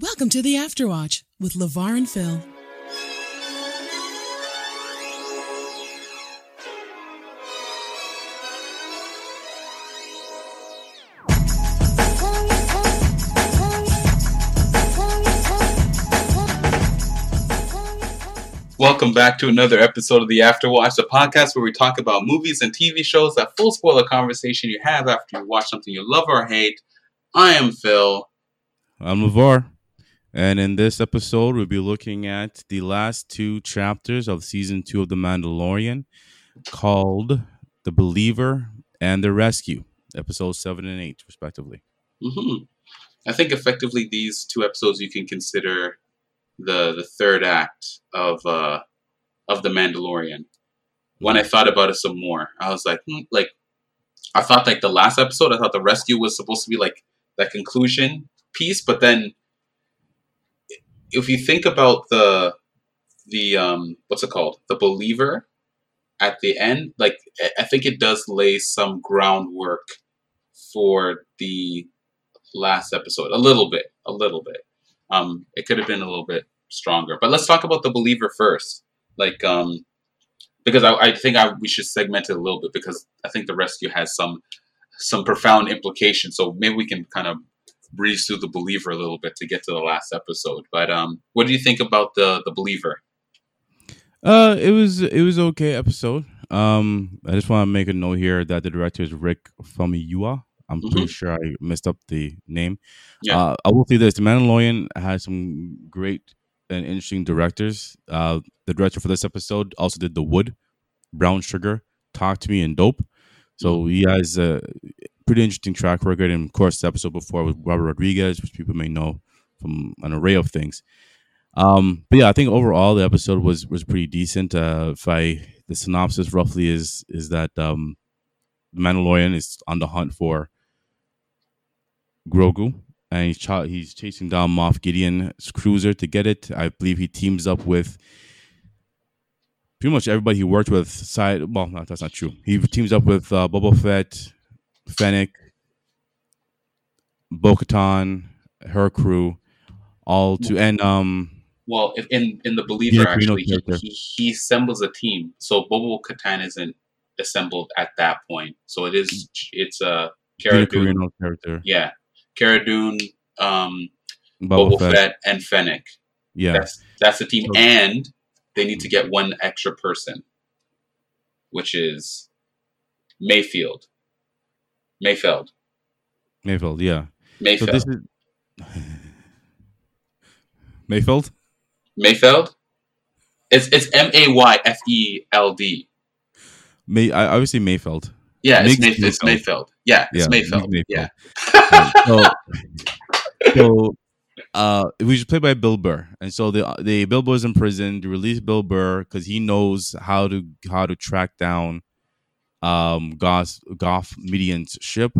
Welcome to the Afterwatch with LeVar and Phil. Welcome back to another episode of the Afterwatch, the podcast where we talk about movies and TV shows, that full spoiler conversation you have after you watch something you love or hate. I am Phil. I'm LeVar. And in this episode, we'll be looking at the last two chapters of season two of The Mandalorian called The Believer and The Rescue, episodes seven and eight, respectively. hmm I think effectively these two episodes you can consider the the third act of uh, of the Mandalorian. When I thought about it some more, I was like, hmm, like I thought like the last episode, I thought the rescue was supposed to be like that conclusion piece, but then if you think about the the um what's it called? The believer at the end like I- think it does lay some groundwork for the last episode a little bit a little bit. Um it could have been a little bit stronger but let's talk about the believer first. Like um because i, I think I, we should segment it a little bit because i think the rescue has some some profound implications. So maybe we can kind of breeze through the believer a little bit to get to the last episode but um what do you think about the the believer Uh, it was it was okay episode. Um, I just want to make a note here that the director is Rick Famuyiwa. I'm pretty sure I messed up the name. Yeah. Uh, I will say this: The Mandalorian has some great and interesting directors. Uh, the director for this episode also did The Wood, Brown Sugar, Talk to Me, and Dope. So he has a pretty interesting track record. And of course, the episode before with Robert Rodriguez, which people may know from an array of things. Um, but yeah, I think overall the episode was was pretty decent. Uh, if I the synopsis roughly is is that um, Mandalorian is on the hunt for Grogu, and he's ch- he's chasing down Moff Gideon's cruiser to get it. I believe he teams up with pretty much everybody he worked with. Side well, no, that's not true. He teams up with uh, Boba Fett, Fennec, Bo-Katan, her crew, all to and um. Well, if in in the believer Yeah, actually, he, he he assembles a team. So Bo-Katan isn't assembled at that point. So it is it's a Cara Dune, character. yeah, Cara Dune, um, Boba Fett. Fett. and Fennec. Yeah. That's that's the team, So- and they need to get one extra person, which is Mayfield. Mayfeld. Mayfield, yeah. So Mayfeld. this is Mayfield? Mayfeld. It's it's M A Y F E L D. May I obviously Mayfield. Yeah, it's, Mayf- it's Mayfeld. Mayfeld. Yeah, it's Yeah, Mayfeld. Miggs Yeah. Mayfeld. so, so uh it was played by Bill Burr. And so the the Bill Burr's in prison. They release Bill Burr because he knows how to how to track down um Goff Goff Midian's ship.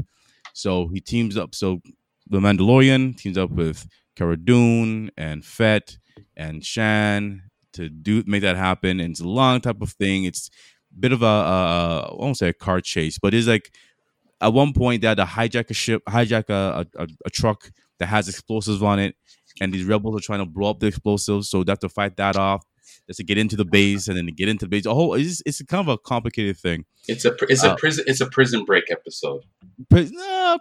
So he teams up. So the Mandalorian teams up with Cara Dune and Fett and Shand to do make that happen. And it's a long type of thing. It's a bit of a, I won't say a car chase, but it's like at one point they had to hijack a ship, hijack a, a, a truck that has explosives on it, and these rebels are trying to blow up the explosives, so they have to fight that off. Just to get into the base and then to get into the base. A whole it's, it's kind of a complicated thing. It's a it's a Uh, prison it's a prison break episode. But no,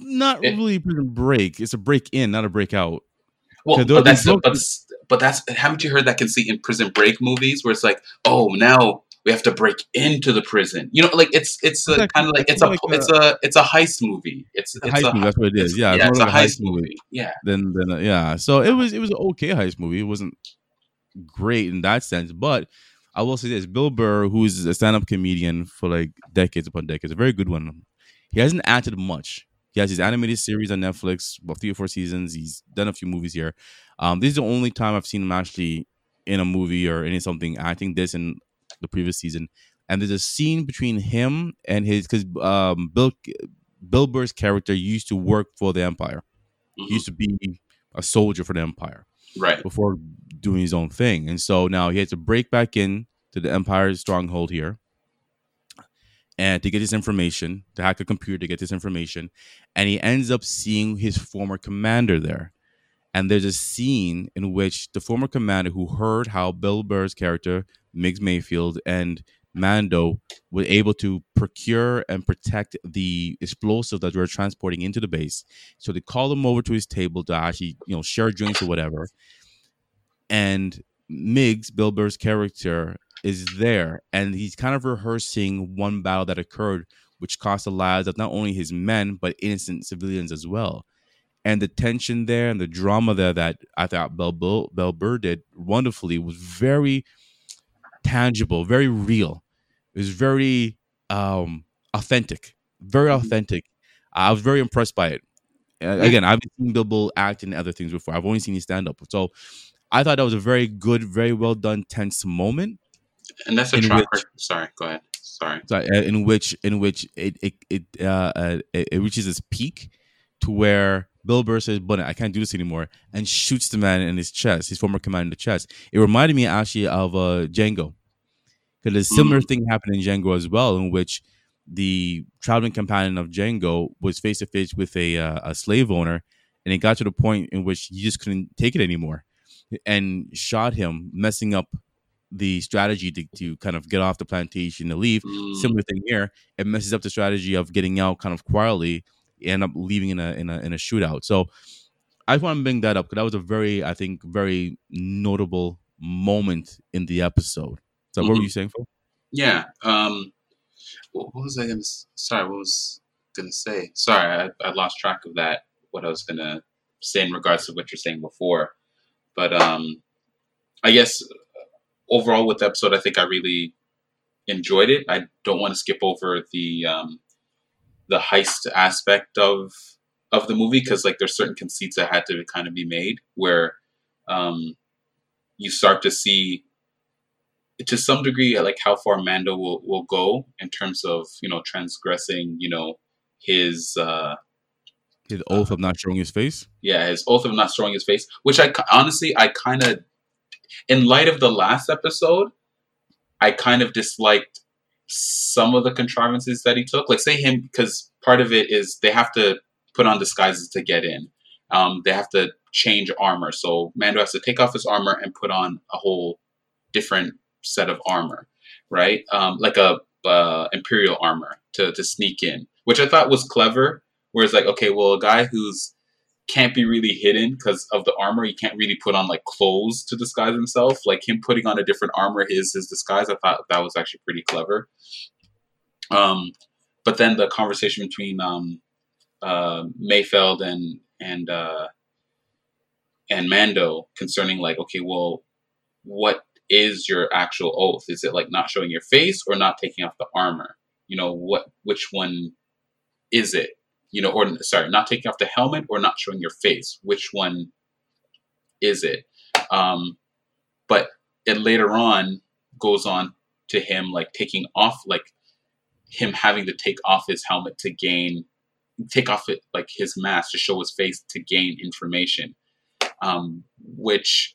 not It- really prison break. It's a break in, not a break out. Well, but that's but but that's haven't you heard that conceit in prison break movies where it's like oh now we have to break into the prison you know like it's it's kind of like it's a like a- it's a it's a heist movie it's It's a heist a, movie. That's what it is. Yeah, yeah, it's a more like heist movie yeah then then uh, yeah so it was it was an okay heist movie it wasn't great in that sense. But i will say this bill burr who's a stand-up comedian for like decades upon decades a very good one. He hasn't acted much. He has his animated series on netflix about three or four seasons. He's done a few movies here. Um this is the only time i've seen him actually in a movie or in something acting this in the previous season. And there's a scene between him and his because um bill bill burr's character used to work for the empire. Mhm. he used to be a soldier for the empire right. before doing his own thing and so now he has to break back in to the empire's stronghold here and to get this information to hack a computer to get this information and he ends up seeing his former commander there And there's a scene in which the former commander who heard how Bill Burr's character, Miggs Mayfield, and Mando were able to procure and protect the explosive that they were transporting into the base. So they called him over to his table to actually, you know, share drinks or whatever. And Miggs, Bill Burr's character, is there, and he's kind of rehearsing one battle that occurred, which cost the lives of not only his men but innocent civilians as well. And the tension there and the drama there that I thought Bill, Bill, Burr did wonderfully was very tangible, very real. It was very um, authentic, very Mm-hmm. authentic. I was very impressed by it. Again, I've seen Bill Burr act in other things before. I've only seen him stand up. So I thought that was a very good, very well done, tense moment. And that's a track which- Sorry, go ahead. Sorry. So, uh, in which in which it it it, uh, uh, it it reaches its peak to where Bill Burr says, "But I can't do this anymore," and shoots the man in his chest, his former commander in the chest. It reminded me actually of uh, Django, because a similar thing happened in Django as well, in which the traveling companion of Django was face to face with a uh, a slave owner, and it got to the point in which he just couldn't take it anymore, and shot him, messing up the strategy to, to kind of get off the plantation to leave. Mm, Similar thing here, it messes up the strategy of getting out kind of quietly, end up leaving in a in a in a shootout. So I just want to bring that up because that was a very, I think, very notable moment in the episode. So what were Mhm. you saying, Phil? yeah. Um, what, what was I gonna? Sorry, what was I gonna say? Sorry, I, I lost track of that. What I was gonna say in regards to what you're saying before, but um, I guess overall with the episode, I think I really enjoyed it. I don't want to skip over the um, the heist aspect of of the movie because like there's certain conceits that had to kind of be made where um, you start to see to some degree like how far Mando will, will go in terms of you know transgressing you know his uh His oath of not showing his face. yeah his oath of not showing his face which I honestly I kind of in light of the last episode I kind of disliked some of the contrivances that he took. Like say him because part of it is they have to put on disguises to get in. Um they have to change armor. So Mando has to take off his armor and put on a whole different set of armor right? Um like a uh, imperial armor to to sneak in which I thought was clever whereas like okay well a guy who's can't be really hidden because of the armor. He can't really put on like clothes to disguise himself. Like him putting on a different armor is his disguise. I thought that was actually pretty clever. Um, but then the conversation between um, uh, Mayfeld and and uh, and Mando concerning like, okay, well, what is your actual oath? Is it like not showing your face or not taking off the armor? You know, what which one is it? You know, or sorry, not taking off the helmet or not showing your face. Which one is it? Um, but it later on goes on to him like taking off, like him having to take off his helmet to gain, take off it like his mask to show his face to gain information, um, which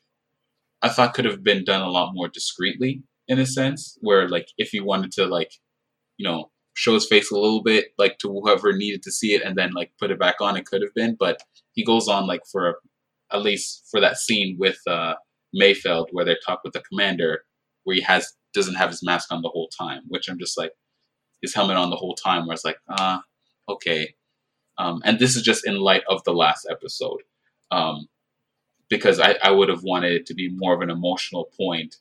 I thought could have been done a lot more discreetly in a sense, where like if you wanted to like, you know, show his face a little bit like to whoever needed to see it and then like put it back on it could have been but he goes on like for at least for that scene with uh mayfeld where they talk with the commander where he has doesn't have his mask on the whole time which i'm just like his helmet on the whole time where it's like ah okay. Um and this is just in light of the last episode um because i i would have wanted it to be more of an emotional point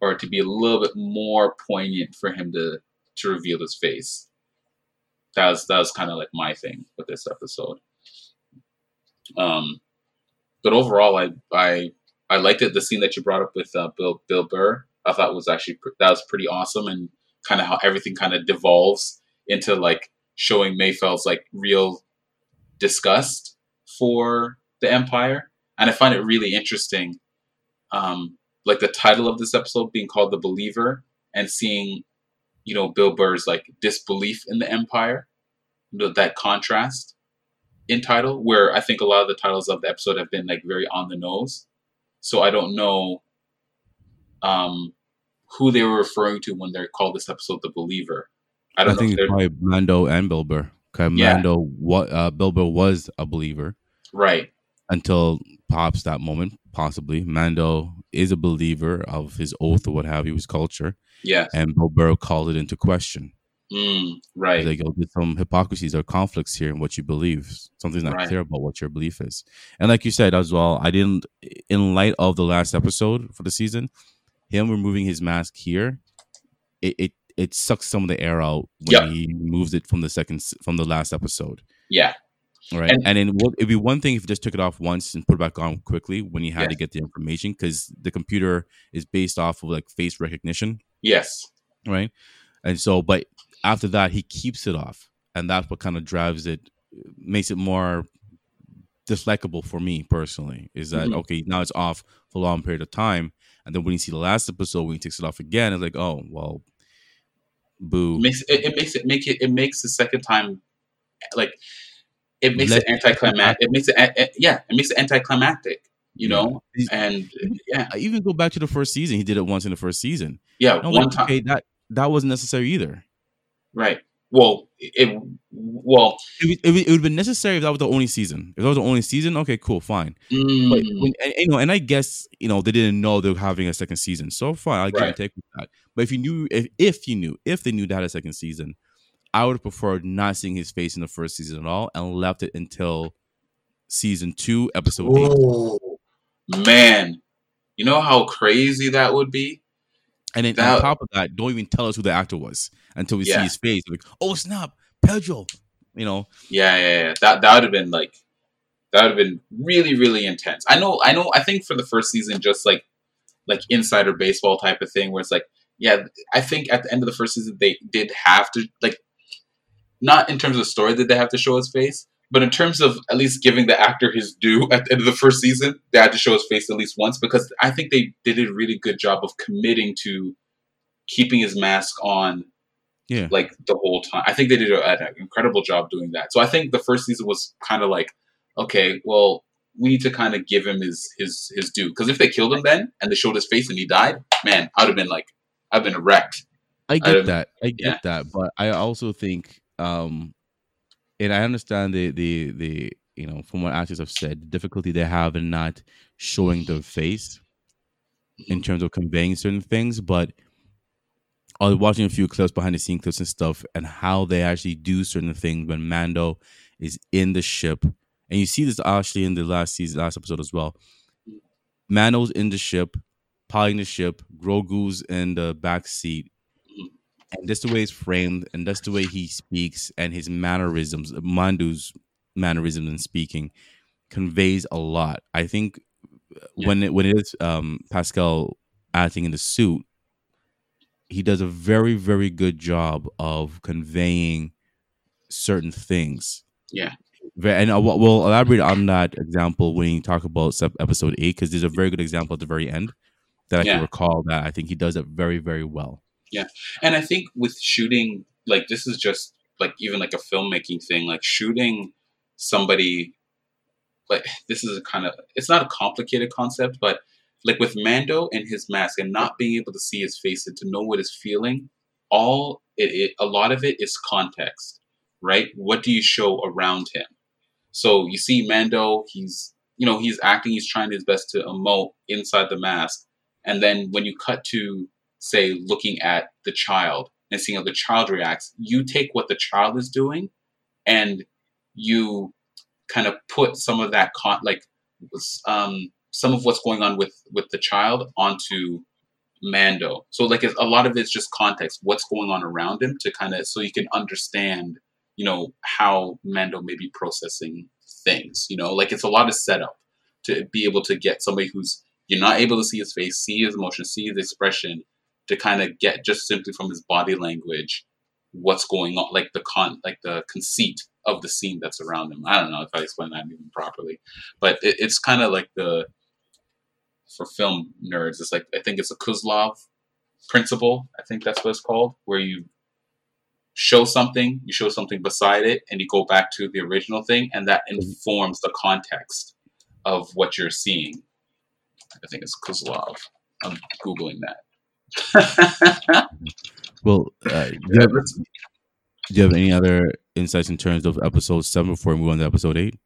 or to be a little bit more poignant for him to to reveal his face. That was that was kind of like my thing with this episode. Um, but overall, I I I liked it. The scene that you brought up with uh, Bill Bill Burr, I thought was actually pr- that was pretty awesome, and kind of how everything kind of devolves into like showing Mayfeld's like real disgust for the Empire, and I find it really interesting. Um, like the title of this episode being called "The Believer," and seeing you know Bill Burr's like disbelief in the Empire, you know, that contrast in title, where I think a lot of the titles of the episode have been like very on the nose. So I don't know um, who they were referring to when they called this episode "The Believer." I I, don't know. think it's probably Mando and Bill Burr. 'Cause Yeah. Mando, what uh, Bill Burr was a believer right. until pops that moment, possibly. Mando is a believer of his oath or what have you, his culture, Yeah. and Bill Burr called it into question. Mm, right. like, oh, there's some hypocrisies or conflicts here in what you believe. Something's not Right. clear about what your belief is. And like you said as well, I didn't, in light of the last episode for the season, him removing his mask here, it it, it sucks some of the air out when Yep. he moves it from the second from the last episode. Yeah. Right. And- And, then what, it'd be one thing if you just took it off once and put it back on quickly when you had Yeah. to get the information because the computer is based off of like face recognition Yes. right? And so, but after that, he keeps it off, and that's what kind of drives it, makes it more dislikable for me personally. Is that Mhm. okay? Now it's off for a long period of time, and then when you see the last episode when he takes it off again, it's like, oh well, boo. makes it, it makes it make it it makes the second time like it makes it anticlimactic. It makes it a- a- yeah, it makes it anticlimactic. You know, He's- and yeah, I even go back to the first season. He did it once in the first season. yeah. One like, time, okay, that that wasn't necessary either. right? Well, it well, It, would- it, it would have been necessary if that was the only season. If that was the only season, okay, cool, fine. But mm, when, and, you know, and I guess you know they didn't know they were having a second season. So fine, give Right. take with that. But if you knew, if if you knew, if they knew they had a second season, I would have preferred not seeing his face in the first season at all and left it until season two, episode eight. oh, man, you know how crazy that would be. And then That- on top of that, don't even tell us who the actor was until we see his face. Like, oh snap, Pedro. You know, Yeah, yeah, yeah. That that would have been like that would have been really, really intense. I know, I know. I think for the first season, just like like insider baseball type of thing, where it's like, yeah, I think at the end of the first season they did have to like, not in terms of story did they have to show his face, but in terms of at least giving the actor his due at the end of the first season, they had to show his face at least once because I think they, did a really good job of committing to keeping his mask on yeah. like the whole time. I think they did a, an incredible job doing that. So I think the first season was kind of like, okay, well, we need to kind of give him his his his due because if they killed him then and they showed his face and he died, man, I'd have been like, I've been wrecked. I get that. I get yeah. that, but I also think, um, and I understand the the the you know from what actors have said, the difficulty they have in not showing their face in terms of conveying certain things. But I was watching a few clips, behind the scene clips and stuff, and how they actually do certain things when Mando is in the ship, and you see this actually in the last season, last episode as well. Mando's in the ship, piloting the ship. Grogu's in the back seat, and that's the way it's framed, and that's the way he speaks, and his mannerisms, Mando's mannerisms in speaking, conveys a lot. I think Yeah. when it when it is um, Pascal acting in the suit, he does a very very good job of conveying certain things. Yeah. And I will- we'll elaborate on that example when you talk about episode eight, because there's a very good example at the very end that I Yeah. can recall that I think he does it very, very well. And I think with shooting, like this is just like even like a filmmaking thing, like shooting somebody, like this is a kind of it's not a complicated concept, but like with Mando and his mask and not being able to see his face and to know what he's feeling, all it, it a lot of it is context, right? What do you show around him? So you see Mando, he's you know he's acting, he's trying his best to emote inside the mask, and then when you cut to say looking at the child and seeing how the child reacts, you take what the child is doing and you kind of put some of that con like um some of what's going on with with the child onto Mando. So like a lot of it's just context, what's going on around him to kind of so you can understand, you know, how Mando may be processing things. You know, like it's a lot of setup to be able to get somebody who's you're not able to see his face, see his emotion, see his expression, to kind of get just simply from his body language what's going on, like the con, like the conceit of the scene that's around him. I don't know if I explained that even properly, but it, it's kind of like the for film nerds. It's like I think it's a Kuzlov principle. I think that's what it's called, where you show something, you show something beside it, and you go back to the original thing, and that mm-hmm. informs the context of what you're seeing. I think it's Kuzlov. I'm googling that. Well, uh, do, you have, do you have any other insights in terms of episode seven before we move on to episode eight?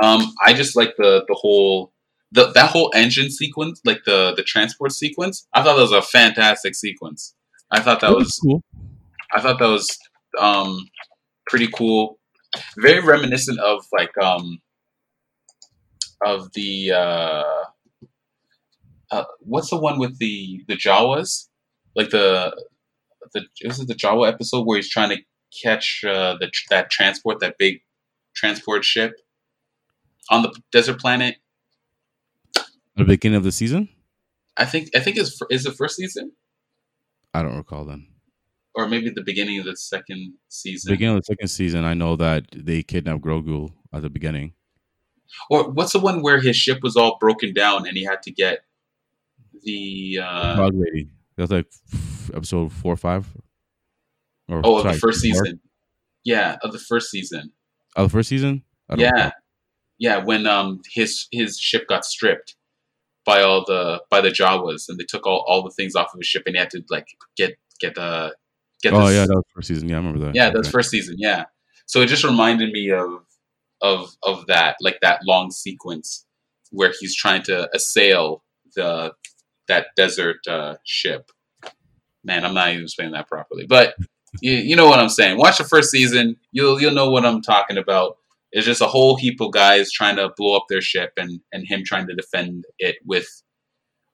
Um, I just like the the whole the that whole engine sequence, like the the transport sequence, I thought that was a fantastic sequence. I thought that was cool. I thought that was um pretty cool. Very reminiscent of like um of the uh, uh what's the one with the the Jawas? Like the the was it the Jawa episode where he's trying to catch uh, the that transport that big transport ship on the desert planet. The beginning of the season? I think I think is is the first season, I don't recall then. or maybe the beginning of the second season. Beginning of the second season, I know that they kidnapped Grogu at the beginning. Or what's the one where his ship was all broken down and he had to get the uh, lady. That's like episode four or five. Or, oh of sorry, the first season? Yeah, of the first season. Oh, the first season. Yeah, recall. yeah. When um his his ship got stripped by all the by the Jawas and they took all, all the things off of his ship and he had to like get get the get. Oh this- yeah, that was first season. Yeah, I remember that. yeah, that's Okay. first season. Yeah, so it just reminded me of of of that like that long sequence where he's trying to assail the that desert uh, ship. Man, I'm not even explaining that properly, but you, you know what I'm saying. Watch the first season, you'll you'll know what I'm talking about. It's just a whole heap of guys trying to blow up their ship and and him trying to defend it with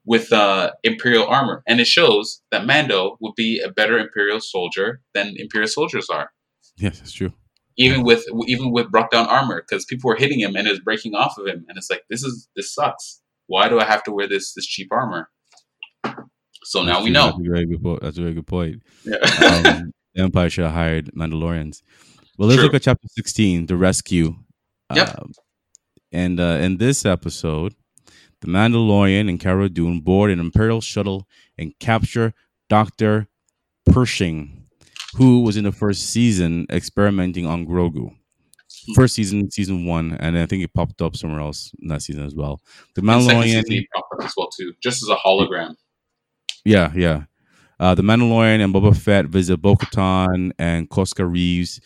with uh, imperial armor, and it shows that Mando would be a better imperial soldier than imperial soldiers are Yes, it's true. even with even with brought down armor because people were hitting him and it was breaking off of him and it's like this is this sucks why do i have to wear this this cheap armor so now That's we know That's a very good point. That's a very good point. yeah. Um, the Empire should have hired Mandalorians. Well, let's True. look at chapter sixteen, the rescue. Yep. Um, and uh, in this episode, the Mandalorian and Cara Dune board an Imperial shuttle and capture Doctor Pershing, who was in the first season experimenting on Grogu. First season, season one, and I think it popped up somewhere else in that season as well. The Mandalorian, popped up as well too just as a hologram yeah, yeah. Uh, the Mandalorian and Boba Fett visit Bo-Katan and Koska Reeves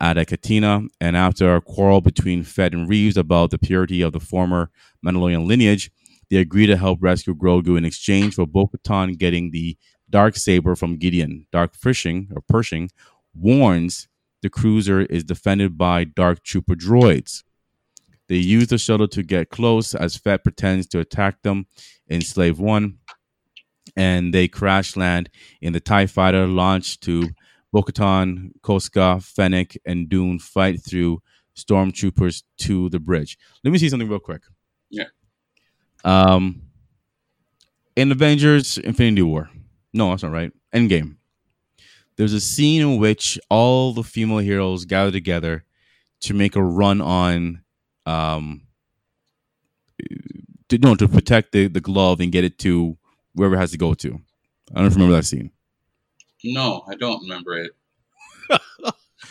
at a cantina, and after a quarrel between Fett and Reeves about the purity of the former Mandalorian lineage, they agree to help rescue Grogu in exchange for Bo-Katan getting the dark saber from Gideon. Dark Fishing or Pershing warns the cruiser is defended by dark trooper droids. They use the shuttle to get close as Fett pretends to attack them in Slave One and they crash land in the TIE fighter launch tube. Bo-Katan, Koska, Fennec, and Dune fight through stormtroopers to the bridge. Let me see something real quick. Yeah. Um, in Avengers Infinity War. No, that's not right. Endgame. There's a scene in which all the female heroes gather together to make a run on um to, no to protect the, the glove and get it to wherever it has to go to. I don't know if you remember that scene. no i don't remember it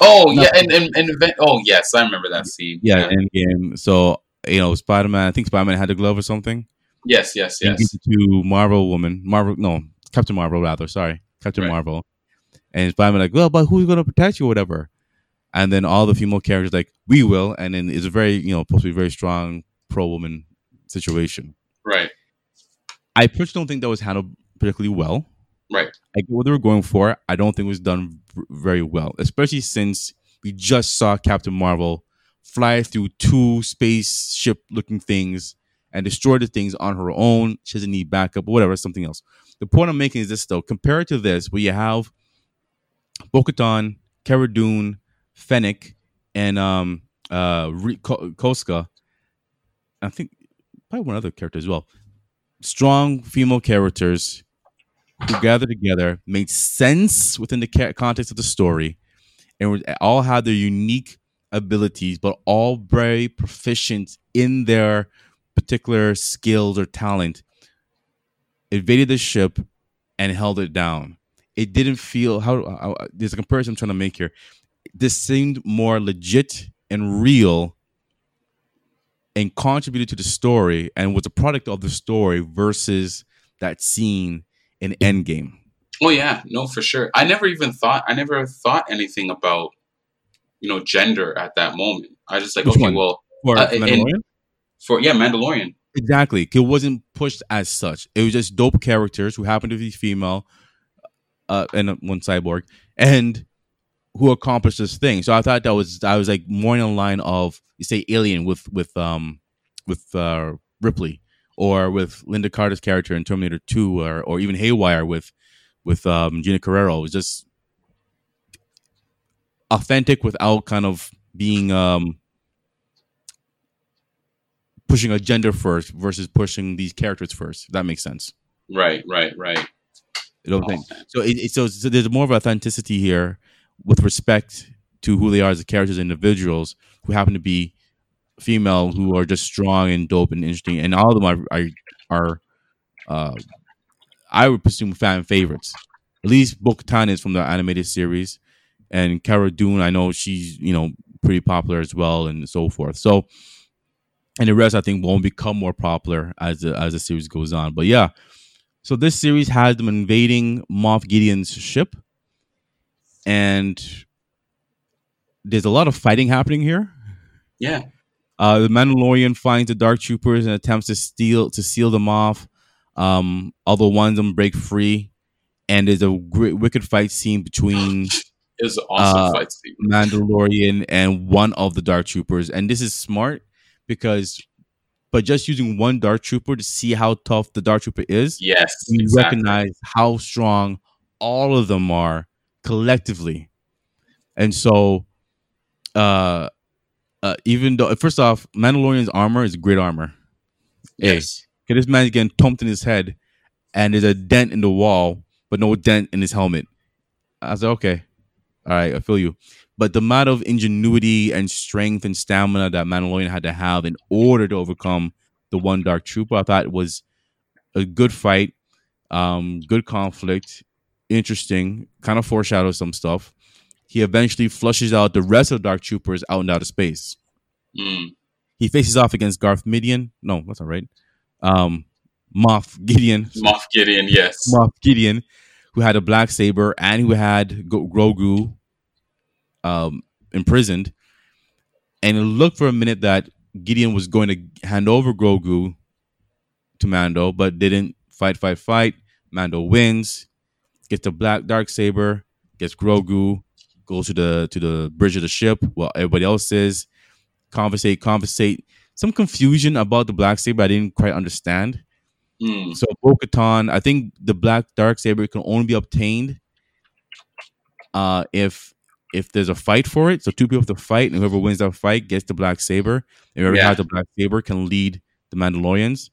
oh yeah and, and, and event- oh yes i remember that scene Yeah, Endgame. So you know, Spider Man. I think Spider Man had the glove or something. yes yes yes to Marvel woman. Marvel, no, Captain Marvel rather. Sorry, Captain Right. Marvel. And Spider Man like, well, but who's gonna protect you or whatever? And then all the female characters like, we will. And then it's a very you know supposed to be a very strong pro woman situation. right I personally don't think that was handled particularly well. right I get what they were going for. I don't think it was done v- very well, especially since we just saw Captain Marvel fly through two spaceship looking things and destroy the things on her own. She doesn't need backup or whatever, something else. The point I'm making is this though, compared to this, where you have Bo Katan, Cara Dune, Fennec, and um uh Re- Koska, I think probably one other character as well. Strong female characters who gathered together made sense within the context of the story and all had their unique abilities but all very proficient in their particular skills or talent invaded the ship and held it down. It didn't feel how, how there's a comparison i'm trying to make here. This seemed more legit and real and contributed to the story and was a product of the story versus that scene in Endgame. oh yeah no for sure i never even thought i never thought anything about you know gender at that moment i just like Which okay one? well For Uh, in- Mandalorian? for yeah mandalorian exactly. It wasn't pushed as such. It was just dope characters who happened to be female, uh, and uh, one cyborg, and who accomplished this thing. So I thought that was I was like more in line of you say Alien with with um with uh, Ripley or with Linda Carter's character in Terminator Two, or or even Haywire with with um, Gina Carano. It was just authentic without kind of being um pushing a gender first versus pushing these characters first. That makes sense. Right, right, right. You don't so? It, it, so, so there's more of authenticity here with respect to who they are as the characters, individuals who happen to be female, who are just strong and dope and interesting, and all of them are are, are uh, I would presume fan favorites. At least Bo Katan is from the animated series, and Cara Dune, I know she's you know pretty popular as well, and so forth. So, and the rest I think won't become more popular as the as the series goes on. But yeah, so this series has them invading Moff Gideon's ship, and there's a lot of fighting happening here. Yeah. Uh, the Mandalorian finds the Dark Troopers and attempts to steal to seal them off. Um, although one of them break free, and there's a great wicked fight scene between is an awesome uh, fight scene. Mandalorian and one of the Dark Troopers, and this is smart because but just using one Dark Trooper to see how tough the Dark Trooper is, Yes, we exactly. recognize how strong all of them are collectively. And so, uh, uh, even though first off, Mandalorian's armor is great armor. Hey, Yes. Okay, this man's getting thumped in his head, and there's a dent in the wall, but no dent in his helmet. I was like, okay, all right, I feel you. But the amount of ingenuity and strength and stamina that Mandalorian had to have in order to overcome the one Dark Trooper, I thought was a good fight, um, good conflict, interesting, kind of foreshadows some stuff. He eventually flushes out the rest of the Dark Troopers out and out of space. Mm. He faces off against Garth Midian. No, that's all right. Um, Moff Gideon. Moff Gideon, yes. Moff Gideon, who had a black saber and who had Grogu um, imprisoned. And it looked for a minute that Gideon was going to hand over Grogu to Mando, but didn't fight, fight, fight. Mando wins, gets the black dark saber, gets Grogu, goes to the to the bridge of the ship while everybody else is. Conversate, conversate. Some confusion about the black saber I didn't quite understand. Mm. So Bo Katan, I think the black dark saber can only be obtained uh if if there's a fight for it. So two people have to fight, and whoever wins that fight gets the black saber. And whoever Yeah. has the black saber can lead the Mandalorians.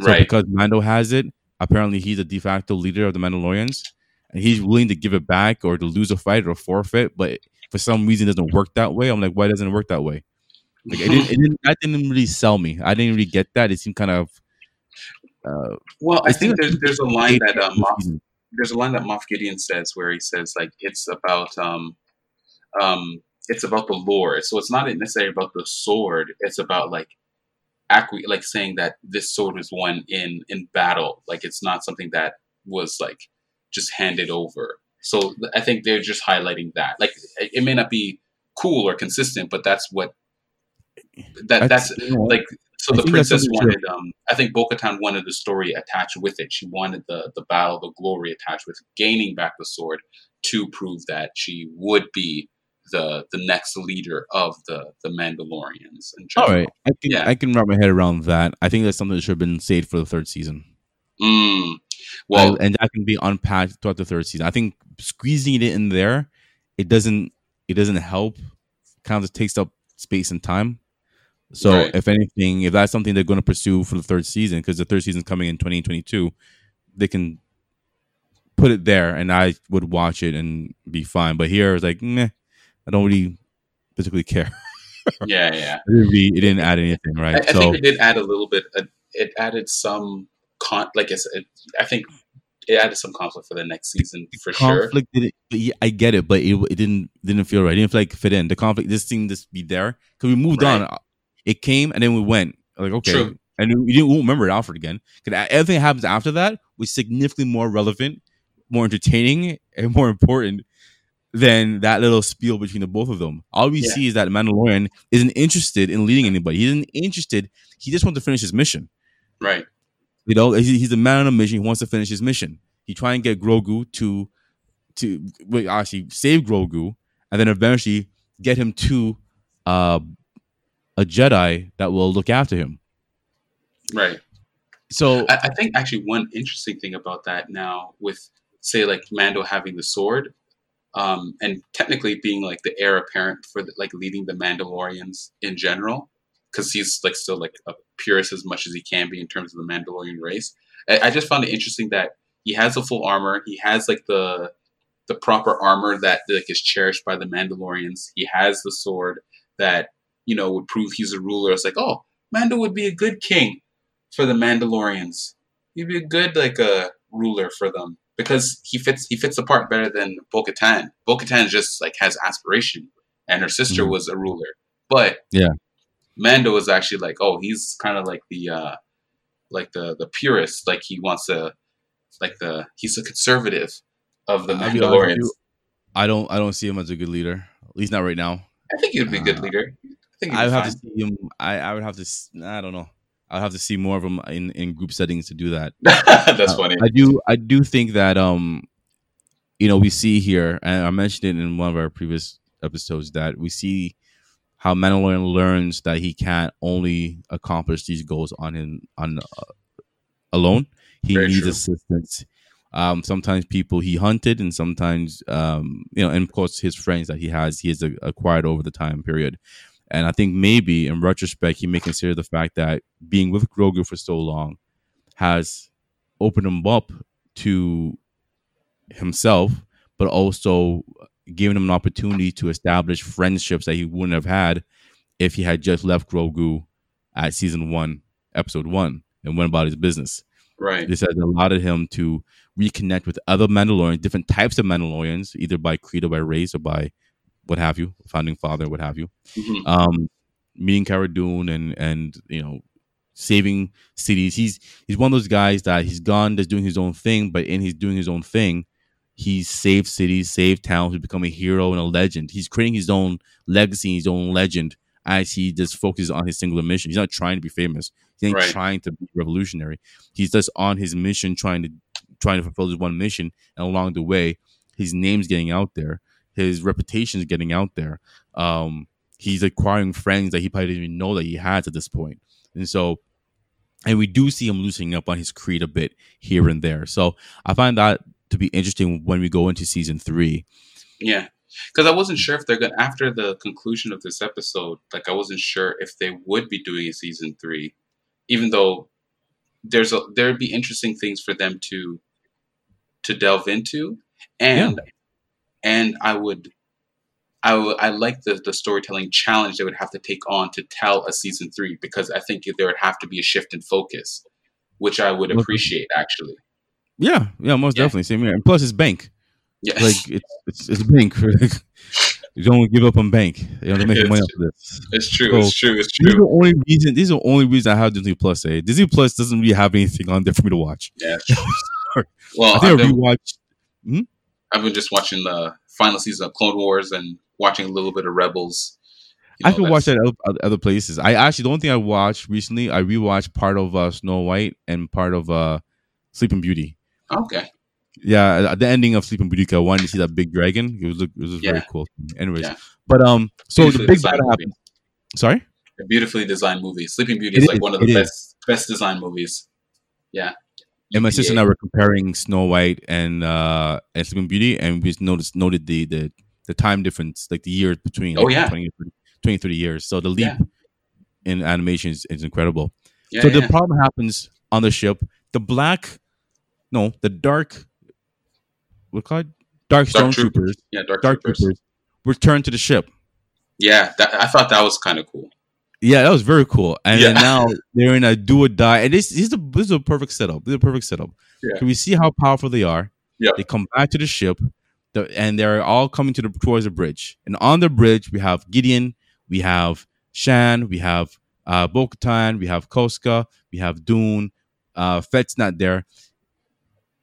So Right. because Mando has it, apparently he's a de facto leader of the Mandalorians. And he's willing to give it back or to lose a fight or forfeit, but for some reason it doesn't work that way. I'm like, why doesn't it work that way? Like it didn't, it didn't that didn't really sell me. I didn't really get that. It seemed kind of uh well, I think there's there's a line that uh, Moff there's a line that Moff Gideon says where he says like it's about um um it's about the lore. So it's not necessarily about the sword. It's about like acqui- like saying that this sword was won in in battle. Like it's not something that was like just handed over. So I think they're just highlighting that. Like it it may not be cool or consistent, but that's what that that's you know, like so I the princess true. wanted um i think bo-katan wanted the story attached with it she wanted the the battle the glory attached with gaining back the sword to prove that she would be the the next leader of the the mandalorians in all right. I can Yeah. I can wrap my head around that. I think that's something that should have been saved for the third season. Mm. well and, and that can be unpacked throughout the third season. I think squeezing it in there, it doesn't it doesn't help. Kind of takes up space and time. So Right. if anything, if that's something they're going to pursue for the third season, because the third season is coming in 2022, they can put it there, and I would watch it and be fine. But here, it's like, meh, I don't really particularly care. yeah yeah It didn't, really- it didn't add anything, I, right? I so think it did add a little bit uh, it added some con like I said i think it added some conflict for the next season for sure conflict didn't yeah, I get it, but it, it didn't didn't feel right. It didn't feel like fit in. The conflict just seemed to be there because we moved Right. on. It came and then we went. Like okay, True. and we didn't won't remember Alfred again because everything that happens after that was significantly more relevant, more entertaining, and more important than that little spiel between the both of them. All we Yeah. see is that Mandalorian isn't interested in leading anybody. He isn't interested. He just wants to finish his mission. Right. You know, he's, he's a man on a mission. He wants to finish his mission. He try and get Grogu to to wait, actually save Grogu, and then eventually get him to uh, a Jedi that will look after him. Right. So I, I think actually one interesting thing about that now with say like Mando having the sword, um, and technically being like the heir apparent for the, like leading the Mandalorians in general, because he's like still like a purist as much as he can be in terms of the Mandalorian race. I, I just found it interesting that he has the full armor. He has like the the proper armor that like is cherished by the Mandalorians. He has the sword that you know would prove he's a ruler. It's like, oh, Mando would be a good king for the Mandalorians. He'd be a good like a uh, ruler for them because he fits he fits the part better than Bo-Katan. Bo-Katan just like has aspiration, and her sister mm-hmm. was a ruler. But yeah, Mando is actually like, oh, he's kind of like the uh like the the purist. Like he wants to like the he's a conservative of the Mandalorians. I don't I don't see him as a good leader. At least not right now. I think he would be a good uh, leader. I think I would have to see him. I, I would have to. I don't know. I'll have to see more of him in, in group settings to do that. That's uh, funny. I do I do think that um, you know, we see here, and I mentioned it in one of our previous episodes that we see how Mandalorian learns that he can't only accomplish these goals on him on uh, alone. He Very needs true. assistance. Um, sometimes people he hunted, and sometimes um, you know, and of course his friends that he has he has acquired over the time period. And I think maybe in retrospect, he may consider the fact that being with Grogu for so long has opened him up to himself, but also given him an opportunity to establish friendships that he wouldn't have had if he had just left Grogu at season one, episode one, and went about his business. Right. This has allowed him to reconnect with other Mandalorians, different types of Mandalorians, either by creed or by race or by what have you, founding father, what have you. Mm-hmm. Um, meeting Cara Dune and and you know saving cities. He's he's one of those guys that he's gone, that's doing his own thing, but in he's doing his own thing, he's saved cities, saved towns, he's become a hero and a legend. He's creating his own legacy, his own legend as he just focuses on his singular mission. He's not trying to be famous. He ain't right. trying to be revolutionary. He's just on his mission, trying to trying to fulfill his one mission, and along the way, his name's getting out there his reputation is getting out there. Um, he's acquiring friends that he probably didn't even know that he has at this point. And so, and we do see him loosening up on his creed a bit here and there. So I find that to be interesting when we go into season three. Yeah. Because I wasn't sure if they're going to, after the conclusion of this episode, like I wasn't sure if they would be doing a season three, even though there's a, there'd be interesting things for them to, to delve into. And yeah and I would, I would, I like the the storytelling challenge they would have to take on to tell a season three because I think there would have to be a shift in focus, which I would appreciate actually. Yeah, yeah, most yeah. definitely. Same here. And plus, it's bank. Yeah, like it's it's, it's bank. you don't give up on bank. You know, they're making money off of this. It's true. So, it's true. It's true. These are the only reason. These are the only reason I have Disney Plus. Eh? Disney Plus doesn't really have anything on there for me to watch. Yeah. well, I think I've rewatched. Hmm? I've been just watching the final season of Clone Wars and watching a little bit of Rebels. You know, I could watch that other, other places. I actually the only thing I watched recently, I rewatched part of uh, Snow White and part of uh, Sleeping Beauty. Okay. Yeah, at the ending of Sleeping Beauty, I wanted to see that big dragon. It was it was yeah. very cool. Anyways, yeah. but um, so the big battle happened. Sorry. A beautifully designed movie. Sleeping Beauty is, is like one of the best is. best designed movies. Yeah and my sister and I were comparing Snow White and uh and Sleeping Beauty, and we noticed noted the the the time difference, like the years between. Like, oh yeah, 20, 20, 30 years. So the leap yeah. in animation is, is incredible. Yeah, so yeah. the problem happens on the ship. The black, no, the dark. What called dark, dark stormtroopers? Yeah, dark, dark troopers. troopers return to the ship. Yeah, that, I thought that was kind of cool. Yeah, that was very cool. And yeah. now they're in a do or die. And this, this, is, a, this is a perfect setup. This is a perfect setup. Yeah. we see how powerful they are. Yeah. They come back to the ship, the, and they're all coming to the towards the bridge. And on the bridge, we have Gideon, we have Shand, we have uh, Bo-Katan, we have Koska, we have Dune. Uh, Fett's not there.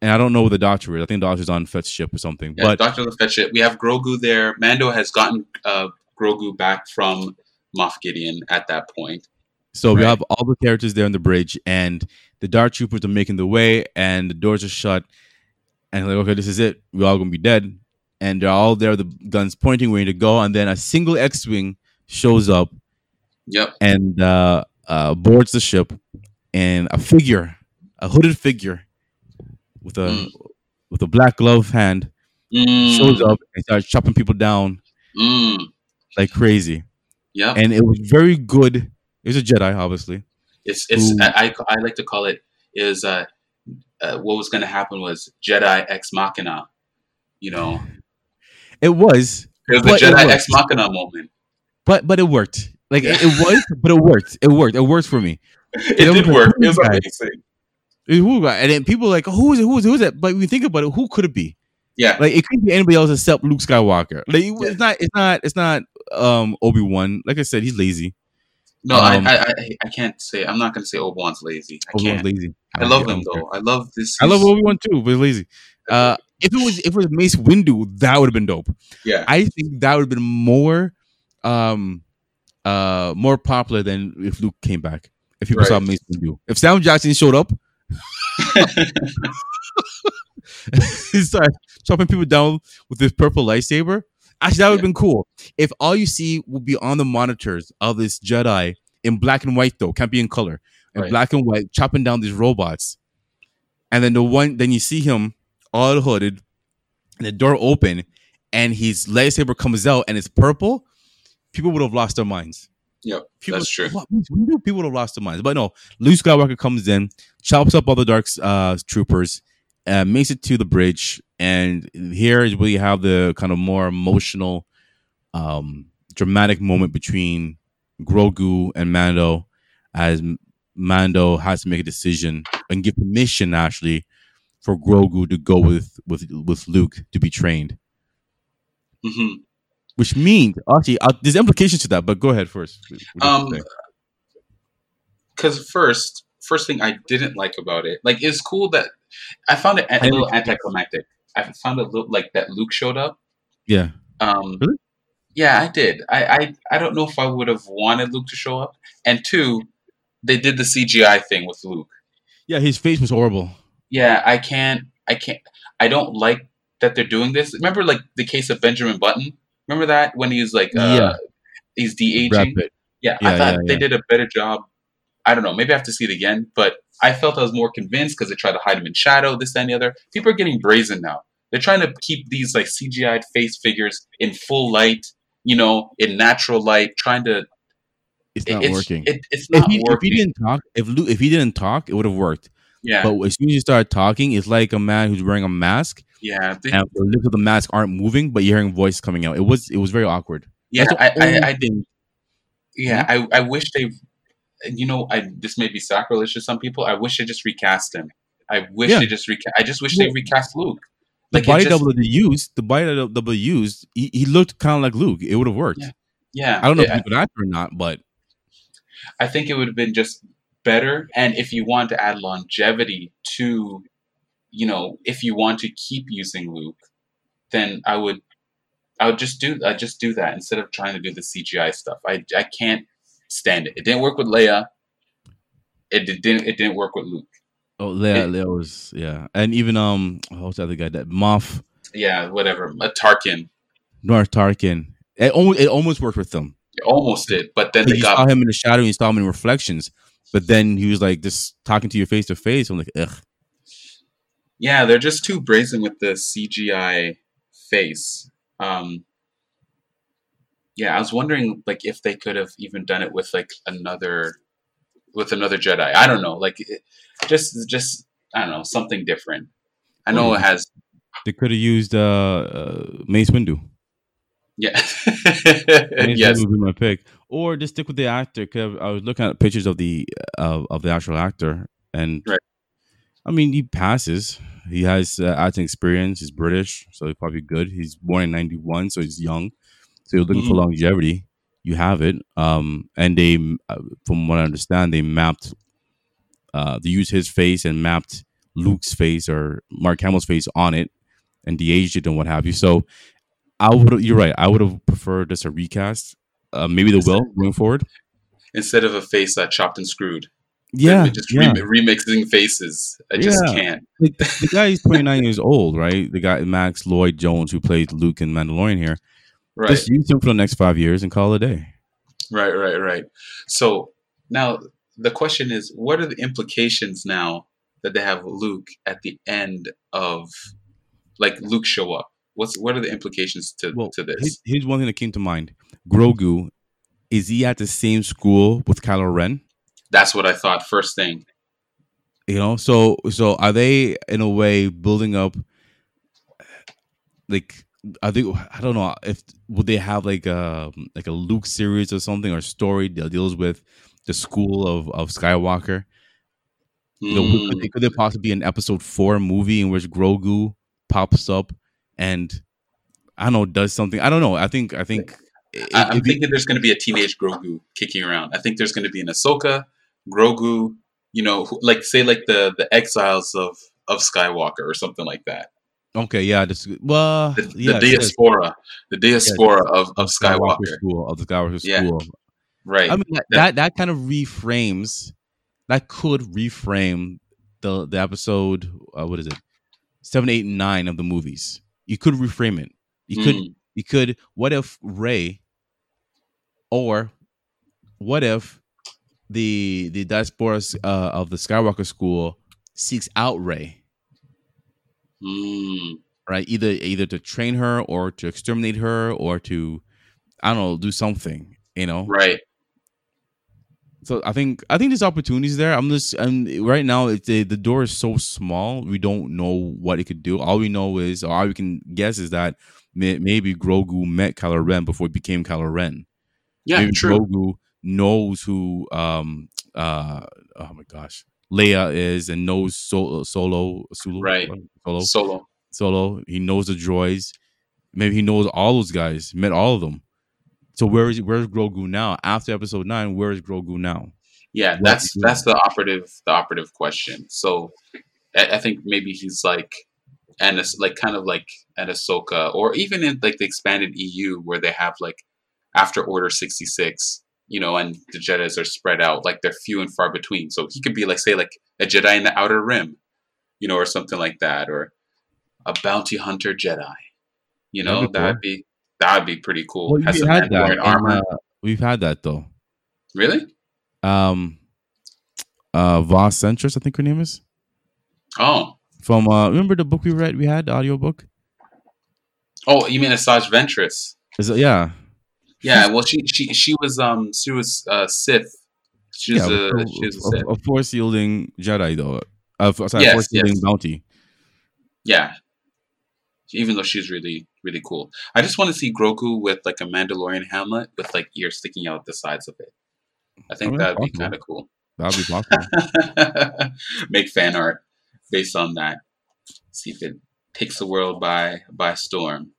And I don't know where the doctor is. I think the doctor's on Fett's ship or something. Yeah, but Doctor the Fett's ship. We have Grogu there. Mando has gotten uh, Grogu back from Moff Gideon at that point. So we have all the characters there on the bridge, and the Dark Troopers are making the way, and the doors are shut. And like, okay, this is it. We're all gonna be dead. And they're all there, the guns pointing, ready to go. And then a single X-wing shows up Yep. and uh, uh, boards the ship, and a figure, a hooded figure, with a Mm. with a black glove hand, Mm, shows up and starts chopping people down Mm, like crazy. Yeah, And it was very good. It was a Jedi, obviously. It's it's. I, I I like to call it is uh, uh what was going to happen was Jedi ex machina. You know, It was, it was it Jedi ex machina moment. but but it worked. Like it, it was, but it worked. It worked. It worked for me. It was did work. It was amazing. It was who guy, and then people like, who is it? Who is it? Who is it? But when you think about it, who could it be? Yeah. Like it could be anybody else except Luke Skywalker. Like Yeah. it's not. It's not. It's not. Um, Obi Wan. Like I said, he's lazy. No, Um, I, I I I can't say. I'm not going to say Obi Wan's lazy. I Obi Wan's lazy. I love him though. I love this. I love Obi Wan too, but lazy. Uh, if it was if it was Mace Windu, that would have been dope. yeah. I think that would have been more, um, uh, more popular than if Luke came back. If people saw Mace Windu, if Sam Jackson showed up, he started chopping people down with his purple lightsaber. Actually, that would have been cool. If all you see would be on the monitors of this Jedi in black and white, though, can't be in color, in Right. black and white, chopping down these robots, and then the one, then you see him all hooded, and the door open, and his lightsaber comes out, and it's purple. People would have lost their minds. Yep. People, That's true. What, what do you do? People would have lost their minds. But no, Luke Skywalker comes in, chops up all the dark uh, troopers, uh, makes it to the bridge, and here is where you have the kind of more emotional, um, dramatic moment between Grogu and Mando, as Mando has to make a decision and give permission actually for Grogu to go with with with Luke to be trained. hmm Which means actually uh, there's implications to that, but go ahead first. What do you Um. Because first, first thing I didn't like about it, like, it's cool that I found it a little anticlimactic. I found it look like that Luke showed up. yeah. Um, Really? Yeah, I did. I, I I don't know if I would have wanted Luke to show up. And two, they did the CGI thing with Luke. Yeah, his face was horrible. Yeah, I can't. I can't. I don't like that they're doing this. Remember, like the case of Benjamin Button. Remember that when he was like, uh, Yeah. he's de aging. Yeah, Yeah, I thought yeah, they did a better job. I don't know. Maybe I have to see it again, but I felt I was more convinced because they tried to hide him in shadow, this, that, and the other. People are getting brazen now. They're trying to keep these like CGI face figures in full light, you know, in natural light, trying to. It's not it's, working. It, it's if, not he, if he didn't talk, if Luke, if he didn't talk, it would have worked. yeah, But as soon as you start talking, it's like a man who's wearing a mask, yeah, they- and the lips of the mask aren't moving, but you're hearing voice coming out. It was it was very awkward. yeah. I, I, I did. thing. Yeah, mm-hmm. I, I wish they, you know, I this may be sacrilege to some people. I wish they just recast him. I wish Yeah. they just recast. I just wish they Well, recast Luke. The Like, it body just- double they used, the body double used, he, he looked kind of like Luke. It would have worked. Yeah. Yeah, I don't know it- if he could act or not, but I think it would have been just better. And if you want to add longevity to, you know, if you want to keep using Luke, then I would, I would just do, I just do that instead of trying to do the CGI stuff. I, I can't stand it. It didn't work with Leia. It did- didn't, it didn't work with Luke. oh, Leia, It- Leia was yeah, and even um, what's the other guy that Moff Yeah, whatever. A Tarkin. North Tarkin. It almost it almost worked with them. It almost did, but then Like, they you got saw him in the shadow, and you saw him in reflections, but then he was like just talking to you face to face. I'm like, ugh. Yeah, they're just too brazen with the CGI face. Um, yeah, I was wondering like if they could have even done it with like another with another Jedi. I don't know, like it, just just I don't know something different. I know Oh, it has They could have used uh, uh, Mace Windu. yeah Mace yes Windu would be my pick, or just stick with the actor. Cause I was looking at pictures of the uh, of the actual actor, and Right. I mean, he passes. He has uh, acting experience. He's British, so he's probably good. He's born in '91, so he's young. So you're looking for Mhm. longevity. You have it. Um, and they, uh, from what I understand, they mapped. Uh, they used his face and mapped Luke's face or Mark Hamill's face on it, and de-aged it and what have you. So I would. You're right. I would have preferred just a recast. Uh, maybe they will going forward. instead of a face uh, chopped and screwed. Yeah, just yeah. rem- remixing faces. I just Yeah. can't. Like, the guy is 29 years old, right? The guy Max Lloyd Jones who plays Luke in Mandalorian here. Right, Just use him for the next five years and call it a day. right, right, right. So now the question is, what are the implications now that they have Luke at the end of, like Luke show up? What's what are the implications to Well, to this? Here's, here's one thing that came to mind. Grogu, is he at the same school with Kylo Ren? That's what I thought first thing. You know, so so are they in a way building up? Like, I think I don't know if would they have like a like a Luke series or something or story that deals with the school of of Skywalker. You know, Mm, could, could there possibly be an episode four movie in which Grogu pops up and I don't know does something? I don't know. I think I think I, be- thinking there's going to be a teenage Grogu kicking around. I think there's going to be an Ahsoka, Grogu, you know, who- like say like the the exiles of of Skywalker or something like that. okay. Yeah, this, well, The, yeah, the says diaspora, the diaspora of, of Skywalker Skywalker. school of the Skywalker Yeah. school. Right. I mean that, that that kind of reframes that could reframe the the episode uh, what is it seven eight and nine of the movies you could reframe it you could Mm, you could what if Rey or what if the the diaspora uh, of the skywalker school seeks out Rey mm, right either either to train her or to exterminate her or to i don't know do something you know right. So I think I think there's opportunities there. I'm just and right now it's the the door is so small. We don't know what it could do. All we know is, or all we can guess is that may, maybe Grogu met Kylo Ren before he became Kylo Ren. Yeah. maybe True. Grogu knows who um uh oh my gosh Leia is and knows Solo Solo Right. Solo Solo. Solo. He knows the droids. Maybe he knows all those guys. Met all of them. So where is where's Grogu now? After Episode Nine, where is Grogu now? Yeah. What That's that's the operative the operative question. So I, I think maybe he's like and it's like kind of like at Ahsoka or even in like the expanded EU where they have like after Order sixty six. You know, and the Jedi's are spread out, like they're few and far between. So he could be like, say, like a Jedi in the Outer Rim, you know, or something like that, or a bounty hunter Jedi. You know, That'd be that'd be that'd be pretty cool. Well, Has we some had that. Mandalorian in, armor. uh, we've had that though. really? Um, uh, Voss Centris, I think her name is Oh, from. Uh, remember the book we read? We had the audio book. oh, you mean Asajj Ventress? Is it? Yeah, Yeah. Well, she she she was um she was uh Sith. She was yeah. a a, she was a a, Sith. a force wielding Jedi though. Uh, sorry, Yes, force wielding yes. bounty. Yeah. Even though she's really really cool, I just want to see Grogu with like a Mandalorian helmet with like ears sticking out the sides of it. I think Oh, that'd be kind of cool. That'd be possible. Make fan art based on that. See if it takes the world by by storm.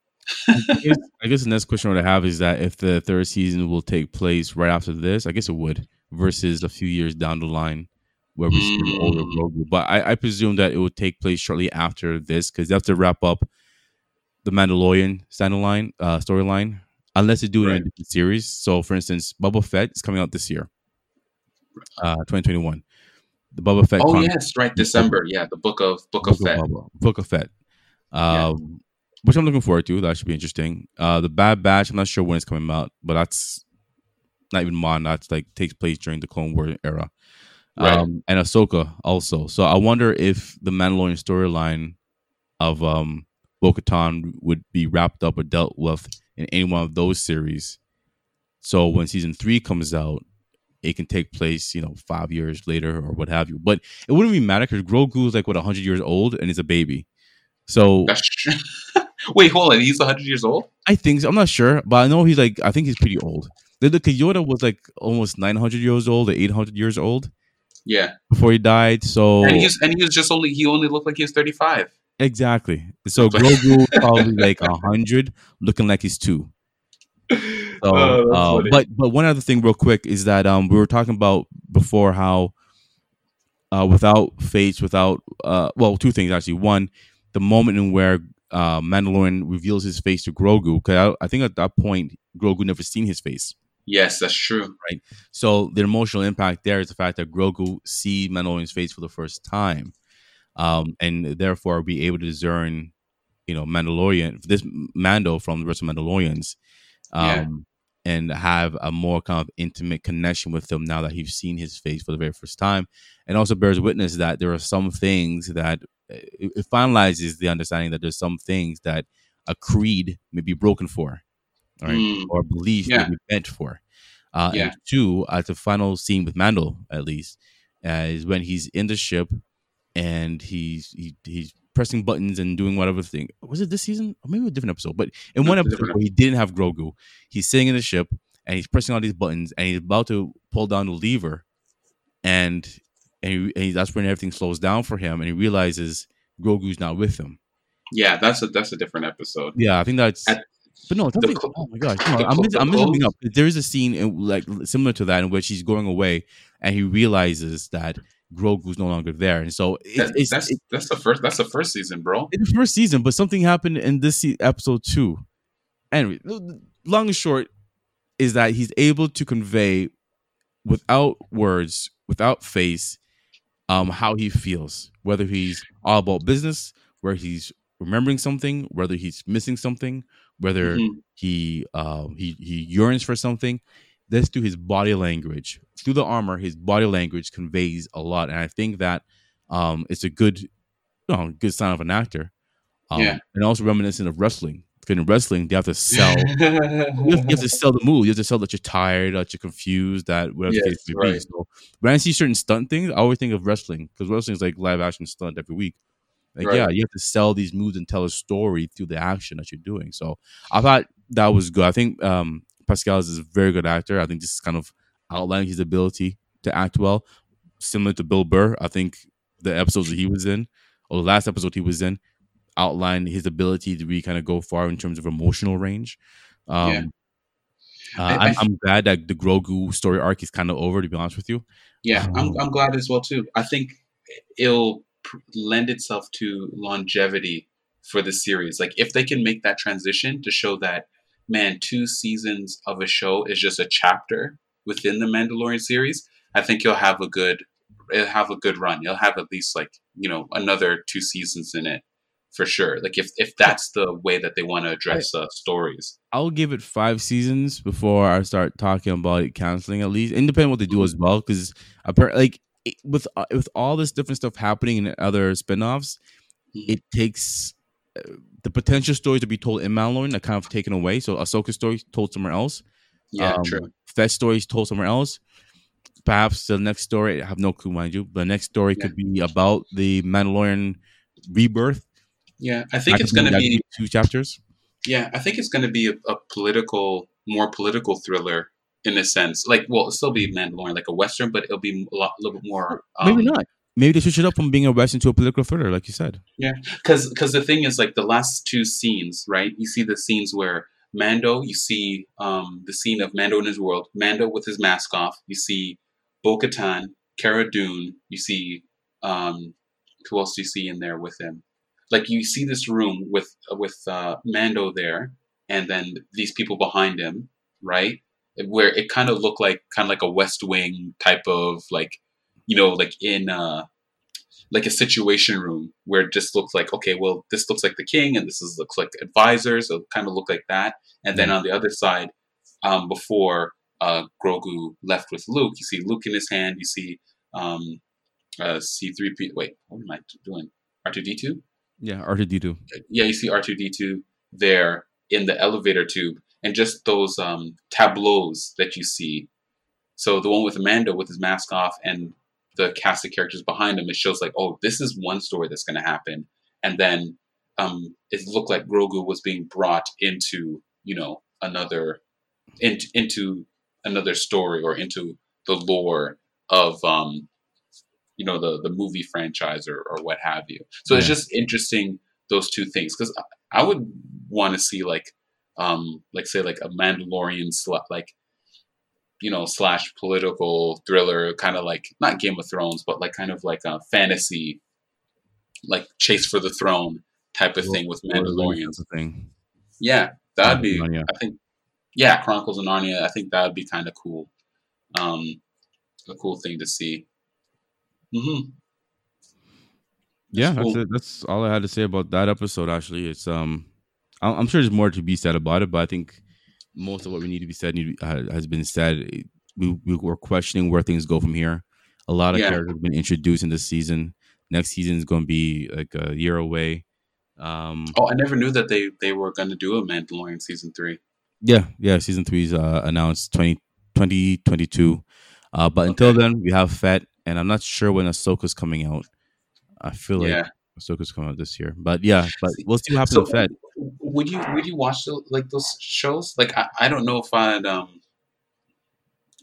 I guess, I guess the next question I would have is that if the third season will take place right after this, I guess it would, versus a few years down the line where we see older Mm. Grogu. But I, I presume that it would take place shortly after this because they have to wrap up the Mandalorian standalone uh, storyline, unless they do it in a different series. So, for instance, Boba Fett is coming out this year, uh, 2021. The Boba Fett. Oh yes, right, December. Yeah, the book of Book of Fett. Boba, Book of Fett. Yeah. Which I'm looking forward to. That should be interesting. Uh, the Bad Batch. I'm not sure when it's coming out, but that's not even modern. That's like takes place during the Clone War era. Right. Um, and Ahsoka also. So I wonder if the Mandalorian storyline of um, Bo-Katan would be wrapped up or dealt with in any one of those series. So when season three comes out, it can take place, you know, five years later or what have you. But it wouldn't really matter because Grogu is like what hundred years old and is a baby. So That's true. Wait, hold on. He's 100 years old? I think so. I'm not sure, but I know he's like I think he's pretty old. The, the Yoda was like almost 900 years old or 800 years old Yeah. before he died. So And he was and he was just only he only looked like he was 35. exactly. So Grogu probably like 100, looking like he's two. So, Oh, uh, but but one other thing, real quick, is that um we were talking about before how uh without face, without uh well two things actually. One, the moment in where uh Mandalorian reveals his face to Grogu, because I, I think at that point Grogu never seen his face. Yes, that's true. Right. So the emotional impact there is the fact that Grogu see Mandalorian's face for the first time, um, and therefore be able to discern, you know, Mandalorian this Mando from the rest of Mandalorians, um, Yeah. and have a more kind of intimate connection with them now that he's seen his face for the very first time, and also bears witness that there are some things that it finalizes the understanding that there's some things that a creed may be broken for, right? Mm, or belief Yeah. may be bent for. Uh, Yeah. And two, at the final scene with Mandel, at least, uh, is when he's in the ship and he's he, he's pressing buttons and doing whatever thing. Was it this season? Or maybe a different episode. But in No, one episode where he didn't have Grogu, he's sitting in the ship and he's pressing all these buttons and he's about to pull down the lever, and and, he, and he- that's when everything slows down for him and he realizes Grogu's not with him. yeah, that's a that's a different episode. Yeah, I think that's. At- but no, something. cl- oh my gosh, no, the I'm, missing, the I'm missing up. There is a scene in, like similar to that in which he's going away and he realizes that Grogu's no longer there, and so it's, That- it's, that's it's that's the first that's the first season, bro. in the first season, but something happened in this episode too. Anyway, long and short is that he's able to convey without words, without face, um, how he feels. Whether he's all about business, where he's remembering something, whether he's missing something, whether Mhm. he um, he he yearns for something. That's through his body language, through the armor. His body language conveys a lot, and I think that um, it's a good, you know, good sign of an actor. Um, Yeah. and also reminiscent of wrestling. In wrestling, they have to sell. you, have, you have to sell the move. You have to sell that you're tired, that you're confused, that whatever the case may be. So when I see certain stunt things, I always think of wrestling because wrestling is like live action stunt every week. Like, Right. yeah, you have to sell these moves and tell a story through the action that you're doing. So I thought that was good. I think um, Pascal is a very good actor. I think this is kind of outlining his ability to act well, similar to Bill Burr. I think the episodes that he was in, or the last episode he was in, outlined his ability to really kind of go far in terms of emotional range. Um, Yeah. uh, I- I'm, I'm glad that the Grogu story arc is kind of over. To be honest with you, Yeah, I'm Um, I'm glad as well too. I think it'll pr- lend itself to longevity for the series. Like if they can make that transition to show that man, two seasons of a show is just a chapter within the Mandalorian series, I think you'll have a good it'll have a good run. You'll have at least like, you know, another two seasons in it for sure. Like if if that's the way that they want to address uh, stories. I'll give it five seasons before I start talking about it canceling. At least, independent what they do as well, because apparently, like it, with uh, with all this different stuff happening in other spin-offs, Mhm. it takes uh, the potential stories to be told in Mandalorian are kind of taken away. So Ahsoka story told somewhere else. Yeah, um, true. Fett stories told somewhere else. Perhaps the next story, I have no clue, mind you. But the next story Yeah. could be about the Mandalorian rebirth. Yeah, I think That it's going to be two chapters. Yeah, I think it's going to be a, a political, more political thriller in a sense. Like, well, it'll still be Mandalorian, like a western, but it'll be a lot, little bit more. Um, Maybe not. Maybe they switch it up from being a western to a political thriller, like you said. Because, because the thing is, like the last two scenes, right? You see the scenes where Mando, you see um, the scene of Mando in his world, Mando with his mask off. You see Bo-Katan, Cara Dune. You see um, who else do you see in there with him? Like you see this room with with uh, Mando there, and then these people behind him, right? Where it kind of looked like kind of like a West Wing type of like, you know, like in uh, like a situation room where it just looks like okay, well, this looks like the king, and this is looks like advisors. So it kind of look like that, and then on the other side, um, before uh, Grogu left with Luke, you see Luke in his hand. You see um, uh, C3P. Wait, what am I doing? R2D2? Yeah, R2D2. Yeah, you see R2D2 there in the elevator tube, and just those um, tableaus that you see. So the one with Amanda with his mask off and the cast of characters behind him, it shows like, oh, this is one story that's going to happen, and then um, it looked like Grogu was being brought into, you know, another, in, into another story or into the lore of um, you know the the movie franchise or, or what have you so it's just interesting those two things because i would want to see like um like say like a mandalorian sla- like you know slash political thriller kind of like not game of thrones but like kind of like a fantasy like chase for the throne type of thing with mandalorians thing. yeah that'd be Yeah. i think yeah, Chronicles of Narnia. I think that would be kind of cool. Um, a cool thing to see. Hmm yeah, cool. that's it. That's all I had to say about that episode. Actually, it's um, I'm sure there's more to be said about it, but I think most of what we need to be said need, uh, has been said. We, we were questioning where things go from here. A lot of Yeah. characters have been introduced in this season. Next season is going to be like a year away. Um, Oh, I never knew that they they were going to do a Mandalorian season three. Yeah, yeah. Season three is uh, announced 20, 2022. Uh, but until then, we have Fett, and I'm not sure when Ahsoka's coming out. I feel like yeah. Ahsoka's coming out this year. But yeah, but we'll see what happens So with Fett. would you would you watch the, like those shows? Like I, I don't know if I'd um.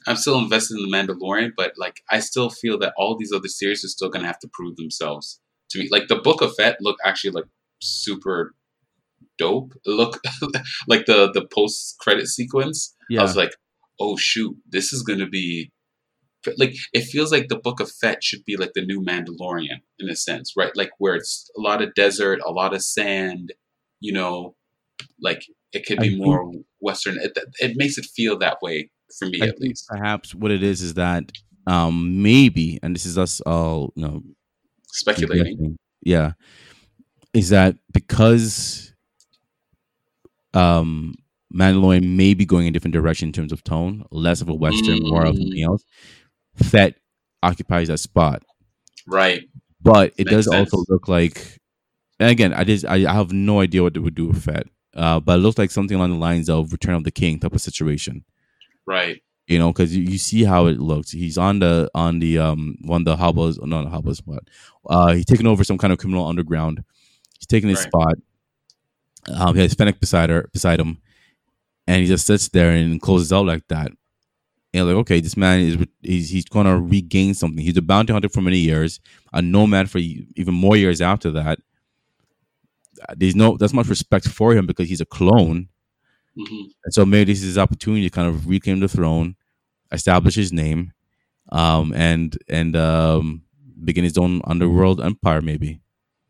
I'm still invested in the Mandalorian, but like I still feel that all these other series are still gonna have to prove themselves to me. Like the Book of Fett look actually like super dope. Look like the the post credit sequence. Yeah. I was like, oh shoot, this is gonna be like it feels like the Book of Fett should be like the new Mandalorian in a sense, right? Like where it's a lot of desert, a lot of sand, you know, like it could I be think- more Western. It, it makes it feel that way for me I at least. perhaps what it is is that um maybe, and this is us all, you know, Speculating. yeah, is that because um Mandalorian may be going a different direction in terms of tone, less of a western, more of Mm. something else. Fett occupies that spot. Right. but it Makes does also look like and again i just i, I have no idea what they would do with fett uh, but it looks like something along the lines of return of the king type of situation Right. you know because you, you see how it looks he's on the on the um one of the hobos not the hobos but uh he's taking over some kind of criminal underground he's taking his Right. spot um he has fennec beside her beside him and he just sits there and closes out like that and like okay this man is he's, he's gonna regain something. He's a bounty hunter for many years a nomad for even more years after that. Uh, there's no that's much respect for him because he's a clone. Hmm and so maybe this is his opportunity to kind of reclaim the throne establish his name um and and um begin his own underworld empire maybe.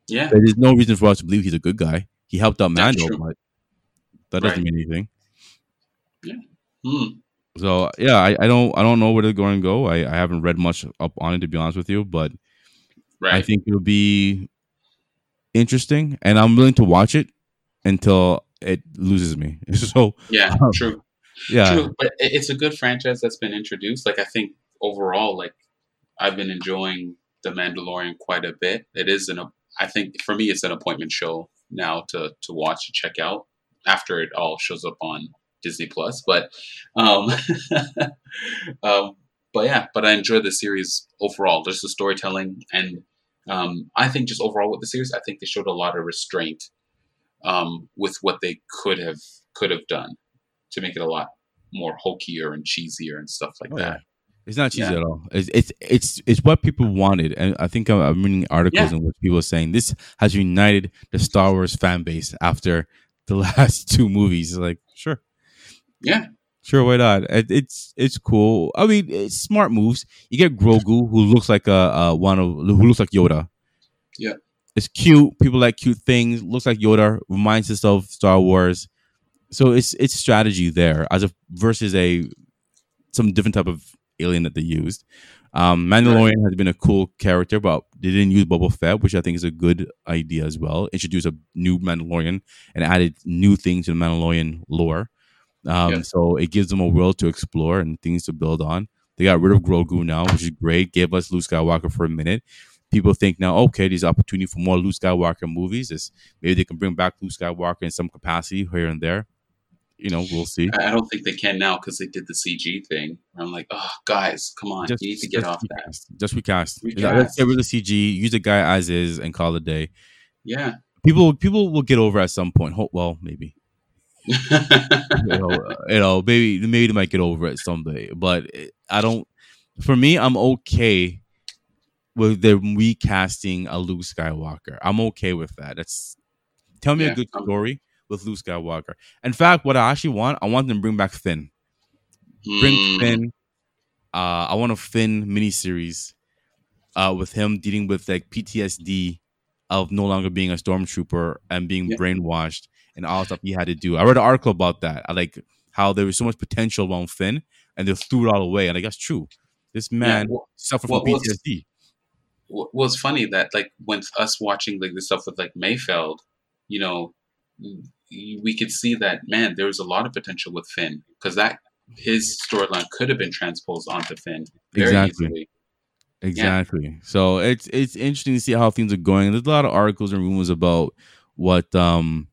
Yeah. but there's no reason for us to believe he's a good guy. He helped out mando but that doesn't mean anything. Yeah. Mm. So yeah, I, I don't I don't know where they're going to go. I, I haven't read much up on it to be honest with you, but Right. I think it'll be interesting, and I'm willing to watch it until it loses me. So yeah. Um, True. yeah, True, but it's a good franchise that's been introduced. Like I think overall, like I've been enjoying the Mandalorian quite a bit. It is an, I think for me, it's an appointment show now to to watch and check out after it all shows up on Disney Plus. But, um, um, but yeah, but I enjoy the series overall. Just the storytelling, and um, I think just overall with the series, I think they showed a lot of restraint um, with what they could have could have done to make it a lot more hokier and cheesier and stuff like Oh, that. yeah. It's not cheesy Yeah. at all. It's, it's it's it's what people wanted, and I think I'm, I'm reading articles Yeah. in which people are saying this has united the Star Wars fan base after the last two movies. Like sure, Yeah, Sure, why not? It's it's cool. I mean, it's smart moves. You get Grogu, who looks like a, a one of who looks like Yoda. Yeah. it's cute. People like cute things. Looks like Yoda. Reminds us of Star Wars. So it's it's strategy there as a versus a some different type of alien that they used. Um, Mandalorian has been a cool character, but they didn't use Boba Fett, which I think is a good idea as well. Introduce a new Mandalorian and added new things to the Mandalorian lore. Um, Yeah. So it gives them a world to explore and things to build on. They got rid of Grogu now, which is great. Gave us Luke Skywalker for a minute. People think now, okay, there's opportunity for more Luke Skywalker movies. Is maybe they can bring back Luke Skywalker in some capacity here and there. You know, we'll see. I don't think they can now because they did the CG thing. I'm like, oh, guys, come on, you need to get off that. Just recast. Recast. Let's get rid of CG. Use the guy as is and call it a day. Yeah. People, people will get over at some point. Well, maybe. You know, you know, maybe maybe they might get over it someday. But I don't. For me, I'm okay with them recasting a Luke Skywalker. I'm okay with that. That's tell me Yeah, a good story with Luke Skywalker. In fact, what I actually want, I want them to bring back Finn. Bring Mm, Finn. Uh, I want a Finn miniseries uh, with him dealing with like PTSD of no longer being a stormtrooper and being Yeah. brainwashed and all the stuff he had to do. I read an article about that. I like how there was so much potential around Finn, and they threw it all away. And I guess true. This man well- suffered well, from well, PTSD. Well, it's funny that like when us watching like the stuff with like Mayfeld, you know, we could see that man, there was a lot of potential with Finn because that his storyline could have been transposed onto Finn very Exactly. easily. Exactly. So it's it's interesting to see how things are going. There's a lot of articles and rumors about what um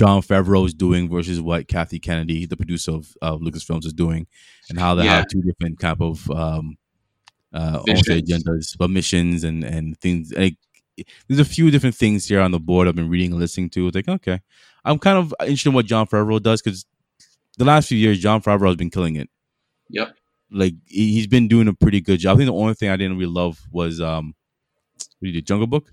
Jon Favreau is doing versus what Kathy Kennedy, the producer of, of Lucasfilms, is doing, and how they Yeah. have two different kind of um uh I won't say Visions. agendas, but missions and and things like there's a few different things here on the board I've been reading and listening to. It's like, okay. I'm kind of interested in what Jon Favreau does because the last few years Jon Favreau has been killing it Yep. like he- he's been doing a pretty good job. I think the only thing I didn't really love was um, what did he do? Jungle Book.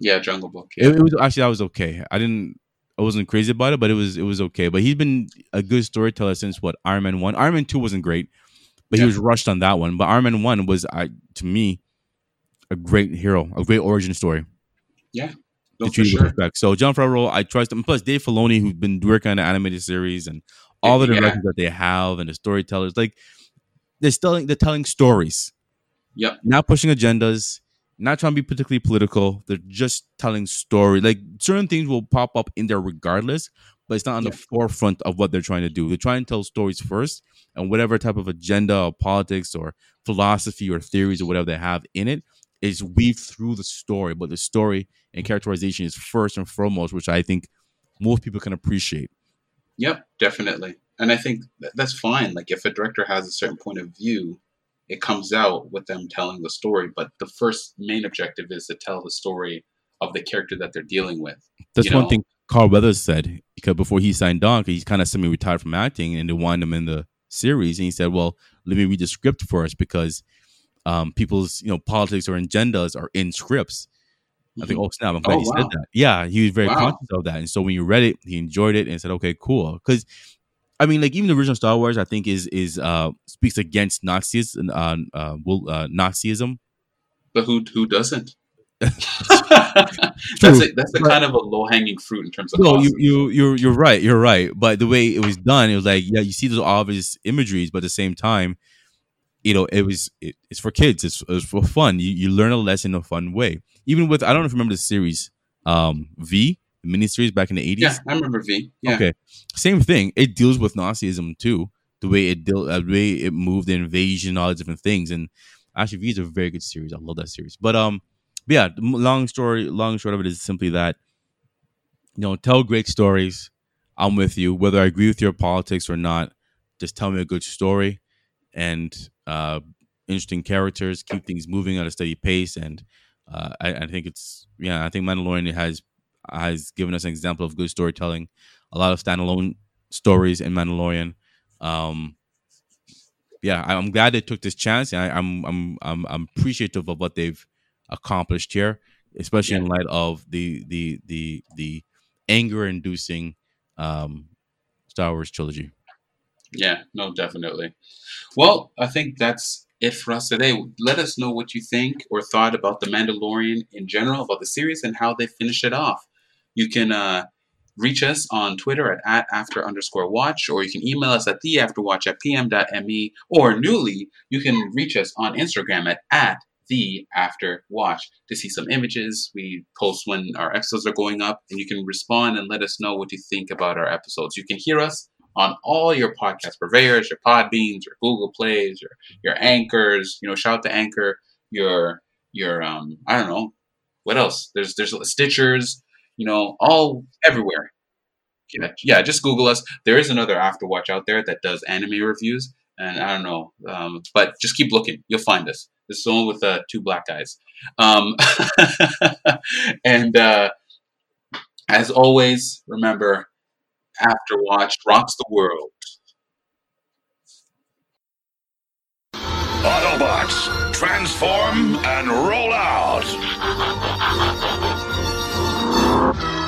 Yeah, Jungle Book. Yeah. It, it was actually that was okay. I didn't, I wasn't crazy about it, but it was it was okay. But he's been a good storyteller since what Iron Man one. Iron Man two wasn't great, but he was rushed on that one. But Iron Man one was, I to me, a great hero, a great origin story. No, to sure. respect. So Jon Favreau, I trust him. Plus Dave Filoni, who's been working on the animated series and all the Yeah. directors that they have and the storytellers, like they're still they're telling stories Yep. not pushing agendas, not trying to be particularly political. They're just telling story. Like certain things will pop up in there regardless, but it's not on Yeah. the forefront of what they're trying to do. They're trying to tell stories first, and whatever type of agenda or politics or philosophy or theories or whatever they have in it is weaved through the story. But the story and characterization is first and foremost, which I think most people can appreciate. Yep, definitely. And I think that's fine. Like if a director has a certain point of view, it comes out with them telling the story. But the first main objective is to tell the story of the character that they're dealing with. That's You one know? thing Carl Weathers said because before he signed on, he's kind of semi-retired from acting, and they wanted him in the series, and he said, "Well, let me read the script first because um, people's you know politics or agendas are in scripts." I think, oh snap! I'm glad Oh, he wow. said that. Yeah, he was very Wow. conscious of that, and so when you read it, he enjoyed it and said, "Okay, cool." Because I mean, like even the original Star Wars, I think is is uh speaks against Nazism, uh, uh, well, uh, Nazism. But who who doesn't? That's a, that's a But- kind of a low hanging fruit in terms of No, you you you're you're right. You're right. But the way it was done, it was like yeah, you see those obvious imageries, but at the same time, you know, it was it, it's for kids. It's, it's for fun. You you learn a lesson in a fun way. Even with I don't know if you remember the series, um, V miniseries back in the eighties. yeah, I remember V. Yeah. Okay, same thing. It deals with Nazism too. The way it deal, uh, the way it moved, the invasion, all the different things. And actually, V is a very good series. I love that series. But um, but yeah, long story, long short of it is simply that you know, tell great stories. I'm with you, whether I agree with your politics or not. Just tell me a good story and uh, interesting characters. Keep things moving at a steady pace, and uh, I, I think it's yeah. I think Mandalorian has has given us an example of good storytelling. A lot of standalone stories in Mandalorian. Um, yeah, I'm glad they took this chance. and I, I'm I'm I'm I'm appreciative of what they've accomplished here, especially in light of the the the the anger-inducing um, Star Wars trilogy. Yeah, no, definitely. Well, I think that's it for us today. Let us know what you think or thought about The Mandalorian in general, about the series, and how they finished it off. You can uh, reach us on Twitter at, at after underscore watch, or you can email us at theafterwatch at pm.me, or newly, you can reach us on Instagram at, at the after watch to see some images. We post when our episodes are going up, and you can respond and let us know what you think about our episodes. You can hear us on all your podcast purveyors, your Podbeans, your Google Plays, your your Anchors. You know, shout out to Anchor. Your your um, I don't know what else. There's there's Stitchers. You know, all everywhere. Yeah, yeah, just Google us. There is another Afterwatch out there that does anime reviews, and I don't know, um, but just keep looking. You'll find us. This is the one with uh, two black guys. Um, and uh, as always, remember Afterwatch rocks the world. Autobots, transform and roll out! Bye.